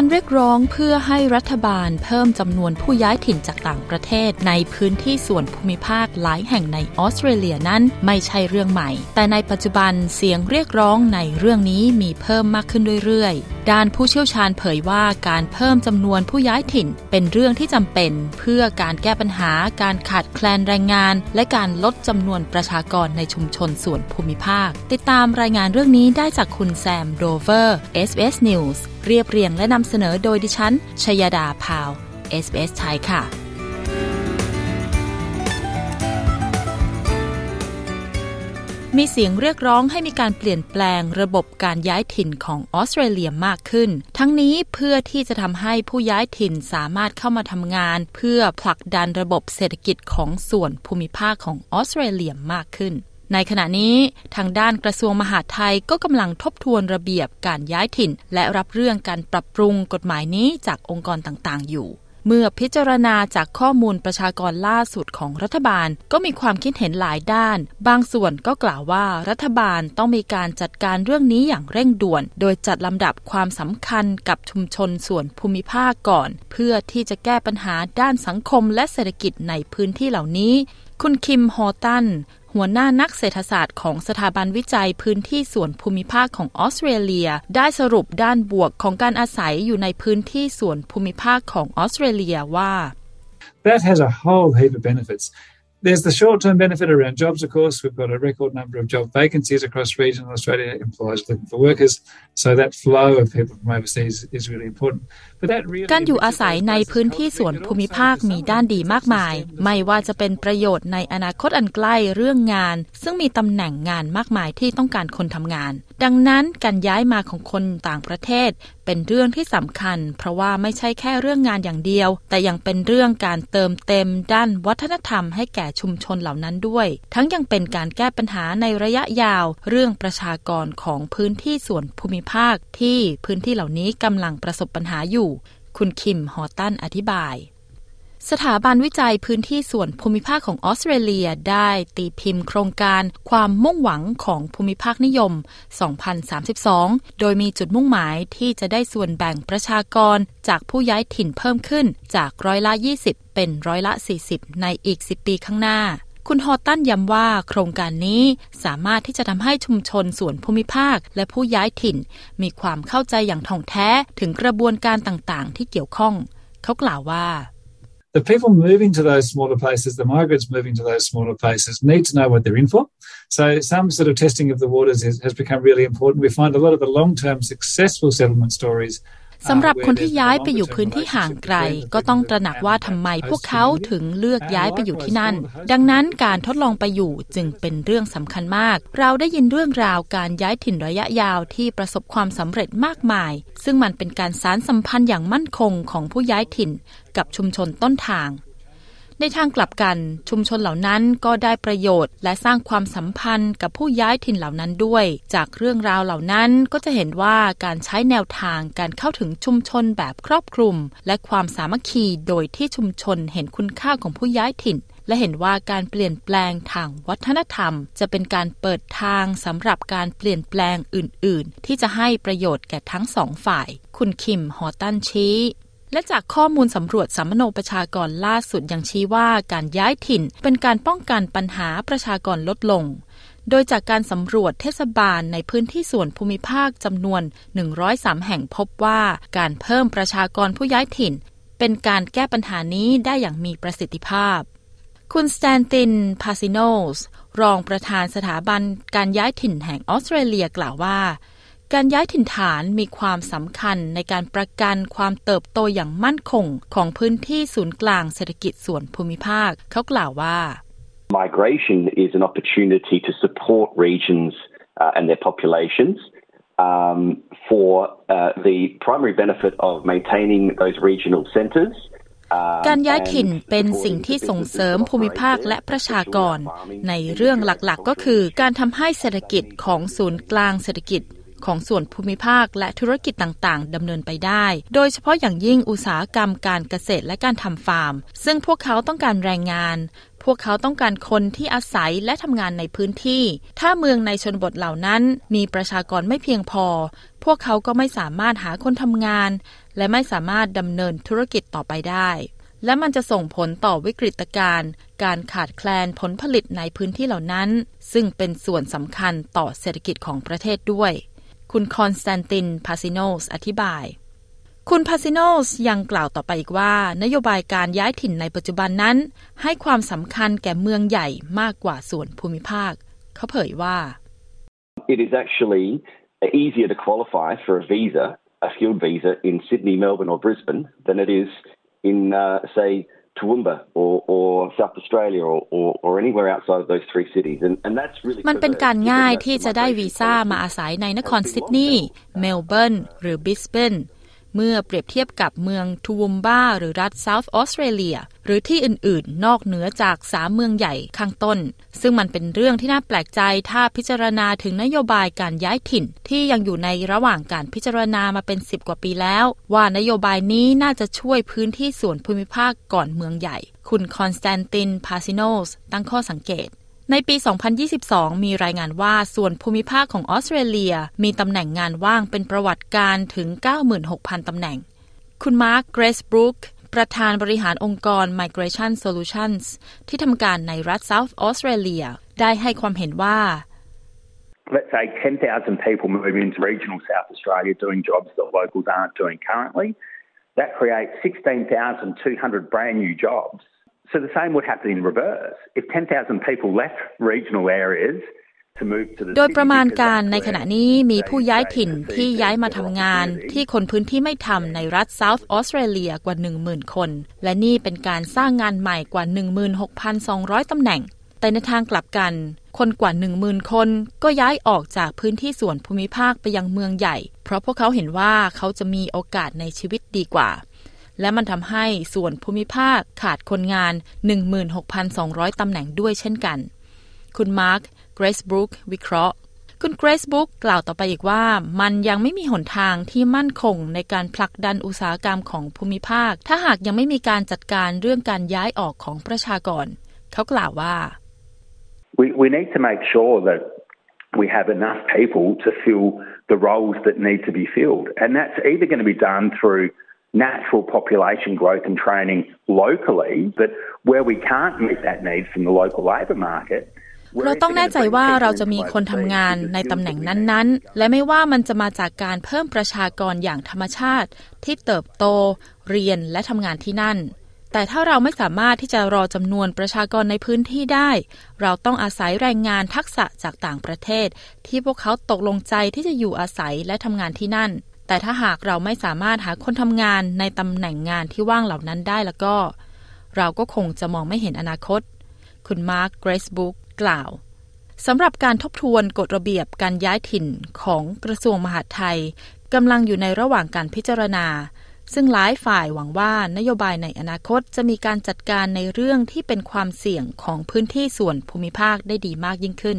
การเรียกร้องเพื่อให้รัฐบาลเพิ่มจำนวนผู้ย้ายถิ่นจากต่างประเทศ ในพื้นที่ส่วนภูมิภาคหลายแห่งในออสเตรเลียนั้นไม่ใช่เรื่องใหม่ แต่ในปัจจุบันเสียงเรียกร้องในเรื่องนี้มีเพิ่มมากขึ้นเรื่อยๆ ด้านผู้เชี่ยวชาญเผยว่าการเพิ่มจำนวนผู้ย้ายถิ่น เป็นเรื่องที่จำเป็น เพื่อการแก้ปัญหาการขาดแคลนแรงงาน และการลดจำนวนประชากรในชุมชนส่วนภูมิภาค ติดตามรายงานเรื่องนี้ได้จากคุณแซมโดเวอร์ SBS News เรียบเรียงและนำเสนอโดยดิฉันชยดาพาว SBS ไทยค่ะ มีเสียงเรียกร้องให้มีการเปลี่ยนแปลงระบบการย้ายถิ่นของออสเตรเลียมากขึ้น ทั้งนี้เพื่อที่จะทำให้ผู้ย้ายถิ่นสามารถเข้ามาทำงาน เพื่อผลักดันระบบเศรษฐกิจของส่วนภูมิภาคของออสเตรเลียมากขึ้น ในขณะนี้ทางด้านกระทรวงมหาดไทยก็กำลังทบทวนระเบียบการย้ายถิ่น และรับเรื่องการปรับปรุงกฎหมายนี้จากองค์กรต่างๆ อยู่ เมื่อพิจารณาจากข้อมูลประชากรล่าสุดของรัฐบาล ก็มีความคิดเห็นหลายด้าน บางส่วนก็กล่าวว่ารัฐบาลต้องมีการจัดการเรื่องนี้อย่างเร่งด่วน โดยจัดลำดับความสำคัญกับชุมชนส่วนภูมิภาคก่อน เพื่อที่จะแก้ปัญหาด้านสังคมและเศรษฐกิจในพื้นที่เหล่านี้คุณคิมฮอตัน หัวหน้านักเศรษฐศาสตร์ของสถาบันวิจัยพื้นที่ส่วนภูมิภาคของออสเตรเลีย ได้สรุปด้านบวกของการอาศัยอยู่ในพื้นที่ส่วนภูมิภาคของออสเตรเลียว่า That has a whole heap of benefits. There's the short term benefit around jobs, of course. We've got a record number of job vacancies across regional Australia, employers looking for workers. So that flow of people from overseas is really important. การอยู่อาศัยในพื้นที่ส่วนภูมิภาคมีด้านดีมากมาย ไม่ว่าจะเป็นประโยชน์ในอนาคตอันใกล้เรื่องงาน ซึ่งมีตำแหน่งงานมากมายที่ต้องการคนทำงาน ดังนั้นการย้ายมาของคนต่างประเทศ เป็นเรื่องที่สำคัญ เพราะว่าไม่ใช่แค่เรื่องงานอย่างเดียว แต่ยังเป็นเรื่องการเติมเต็มด้านวัฒนธรรมให้แก่ชุมชนเหล่านั้นด้วย ทั้งยังเป็นการแก้ปัญหาในระยะยาว เรื่องประชากรของพื้นที่ส่วนภูมิภาคที่พื้นที่เหล่านี้กำลังประสบปัญหาอยู่ คุณคิม ฮอตันอธิบาย สถาบันวิจัยพื้นที่ส่วนภูมิภาคของออสเตรเลียได้ตีพิมพ์โครงการความมุ่งหวังของภูมิภาคนิยม 2032 โดยมีจุดมุ่งหมายที่จะได้ส่วนแบ่งประชากรจากผู้ย้ายถิ่นเพิ่มขึ้นจากร้อยละ 20 เป็นร้อยละ 40 ในอีก 10 ปีข้างหน้า คุณฮอตันย้ำว่าโครงการนี้สามารถที่จะทำให้ชุมชนส่วนภูมิภาค และผู้ย้ายถิ่น มีความเข้าใจอย่างท่องแท้ถึงกระบวนการต่างๆ ที่เกี่ยวข้อง เขากล่าวว่า the people moving to those smaller places, the migrants moving to those smaller places, need to know what they're in for. So some sort of testing of the waters is, has become really important. We find a lot of the long-term successful settlement stories สำหรับคนที่ย้ายไปอยู่พื้นที่ห่างไกล ก็ต้องตระหนักว่าทำไมพวกเขาถึงเลือกย้ายไปอยู่ที่นั่น ดังนั้นการทดลองไปอยู่จึงเป็นเรื่องสำคัญมาก เราได้ยินเรื่องราวการย้ายถิ่นระยะยาวที่ประสบความสำเร็จมากมาย ซึ่งมันเป็นการสารสัมพันธ์อย่างมั่นคงของผู้ย้ายถิ่น กับชุมชนต้นทาง ในทางกลับกัน ชุมชนเหล่านั้นก็ได้ประโยชน์ และสร้างความสัมพันธ์กับผู้ย้ายถิ่นเหล่านั้นด้วย จากเรื่องราวเหล่านั้นก็จะเห็นว่าการใช้แนวทางการเข้าถึงชุมชนแบบครอบคลุม และความสามัคคีโดยที่ชุมชนเห็นคุณค่าของผู้ย้ายถิ่นและเห็นว่าการเปลี่ยนแปลงทางวัฒนธรรม จะเป็นการเปิดทางสำหรับการเปลี่ยนแปลงอื่น ๆ ที่จะให้ประโยชน์แก่ทั้งสองฝ่าย คุณคิม ฮอตันชี้ และจากข้อมูลสำรวจสัมมโนประชากรล่าสุดยังชี้ว่าการย้ายถิ่นเป็นการป้องกันปัญหาประชากรลดลง โดยจากการสำรวจเทศบาลในพื้นที่ส่วนภูมิภาคจำนวน 103 แห่งพบว่าการเพิ่มประชากรผู้ย้ายถิ่น เป็นการแก้ปัญหานี้ได้อย่างมีประสิทธิภาพ คุณสแตนติน พาซิโนส รองประธานสถาบันการย้ายถิ่นแห่งออสเตรเลียกล่าวว่า การย้ายถิ่นฐานมีความสำคัญในการประกันความเติบโตอย่างมั่นคงของพื้นที่ศูนย์กลางเศรษฐกิจส่วนภูมิภาค เขากล่าวว่า Migration is an opportunity to support regions uh, and their populations um, for uh, the primary benefit of maintaining those regional centres การย้ายถิ่นเป็นสิ่งที่ส่งเสริมภูมิภาคและประชากร ในเรื่องหลักๆ ก็คือการทำให้เศรษฐกิจของศูนย์กลางเศรษฐกิจ ของส่วนภูมิภาคและธุรกิจต่างๆดำเนินไปได้ โดยเฉพาะอย่างยิ่งอุตสาหกรรมการเกษตรและการทำฟาร์ม ซึ่งพวกเขาต้องการแรงงาน พวกเขาต้องการคนที่อาศัยและทำงานในพื้นที่ ถ้าเมืองในชนบทเหล่านั้นมีประชากรไม่เพียงพอ พวกเขาก็ไม่สามารถหาคนทำงาน และไม่สามารถดำเนินธุรกิจต่อไปได้และมันจะส่งผลต่อวิกฤตการณ์การขาดแคลนผลผลิตในพื้นที่เหล่านั้น ซึ่งเป็นส่วนสำคัญต่อเศรษฐกิจของประเทศด้วย คุณคอนสแตนตินพาซิโนสอธิบาย คุณพาซิโนสยังกล่าวต่อไปอีกว่า นโยบายการย้ายถิ่นในปัจจุบันนั้น ให้ความสำคัญแก่เมืองใหญ่มากกว่าส่วนภูมิภาค เขาเผยว่า It is actually easier to qualify for a visa, a skilled visa in Sydney, Melbourne or Brisbane than it is in, uh, say, Toowoomba or, or South Australia or, or, or anywhere outside of those three cities. And, and that's really มันเป็นการง่ายที่จะได้วีซ่ามาอาศัยในนครซิดนีย์เมลเบิร์นหรือบริสเบน เมื่อเปรียบเทียบกับเมืองทูวมบ้าหรือรัฐเซาท์ออสเตรเลียหรือที่อื่นๆ นอกเหนือจากสามเมืองใหญ่ข้างต้น ซึ่งมันเป็นเรื่องที่น่าแปลกใจถ้าพิจารณาถึงนโยบายการย้ายถิ่น ที่ยังอยู่ในระหว่างการพิจารณามาเป็นสิบกว่าปีแล้ว ว่านโยบายนี้น่าจะช่วยพื้นที่ส่วนภูมิภาคก่อนเมืองใหญ่ คุณคอนสแตนตินพาซิโนสตั้งข้อสังเกต ในปี 2022 มีรายงานว่าส่วนภูมิภาคของออสเตรเลียมีตำแหน่งงานว่างเป็นประวัติการณ์ถึง 96,000 ตำแหน่ง คุณมาร์คเกรซบรูคประธานบริหารองค์กร Migration Solutions ที่ทำการในรัฐ South Australia ได้ให้ความเห็นว่า Let's say 10,000 people move into regional South Australia doing jobs that locals aren't doing currently. That creates 16,200 brand new jobs. So the same would happen in reverse. If 10,000 people left regional areas โดยประมาณการในขณะนี้มีผู้ย้ายถิ่นที่ย้ายมาทำงานที่คนพื้นที่ไม่ทำในรัฐเซาท์ออสเตรเลียกว่า 10,000 คน และนี่เป็นการสร้างงานใหม่กว่า 16,200 ตำแหน่ง แต่ในทางกลับกัน คนกว่า 10,000 คนก็ย้ายออกจากพื้นที่ส่วนภูมิภาคไปยังเมืองใหญ่ เพราะพวกเขาเห็นว่าเขาจะมีโอกาสในชีวิตดีกว่า และมันทำให้ส่วนภูมิภาคขาดคนงาน 16,200 ตำแหน่งด้วยเช่นกัน คุณมาร์คเกรซบรูควิเคราะห์ คุณเกรซบรูคกล่าวต่อไปอีกว่า มันยังไม่มีหนทางที่มั่นคงในการผลักดันอุตสาหกรรมของภูมิภาค ถ้าหากยังไม่มีการจัดการเรื่องการย้ายออกของประชากร เขากล่าวว่า we, we need to make sure that we have enough people to fill the roles that need to be filled and that's either going to be done through natural population growth and training locally but where we can't meet that need from the local labour market เราต้องแน่ใจว่าเราจะมีคนทำงานในตำแหน่งนั้นๆ และไม่ว่ามันจะมาจากการเพิ่มประชากรอย่างธรรมชาติ ที่เติบโต เรียนและทำงานที่นั่น แต่ถ้าเราไม่สามารถที่จะรอจำนวนประชากรในพื้นที่ได้ เราต้องอาศัยแรงงานทักษะจากต่างประเทศ ที่พวกเขาตกลงใจที่จะอยู่อาศัยและทำงานที่นั่น แต่ถ้าหากเราไม่สามารถหาคนทำงานในตำแหน่งงานที่ว่างเหล่านั้นได้แล้วก็ เราก็คงจะมองไม่เห็นอนาคต คุณมาร์คเกรซบุ๊กกล่าวสำหรับการทบทวนกฎระเบียบการย้ายถิ่นของกระทรวงมหาดไทยกำลังอยู่ในระหว่างการพิจารณา ซึ่งหลายฝ่ายหวังว่านโยบายในอนาคตจะมีการจัดการในเรื่องที่เป็นความเสี่ยงของพื้นที่ส่วนภูมิภาคได้ดีมากยิ่งขึ้น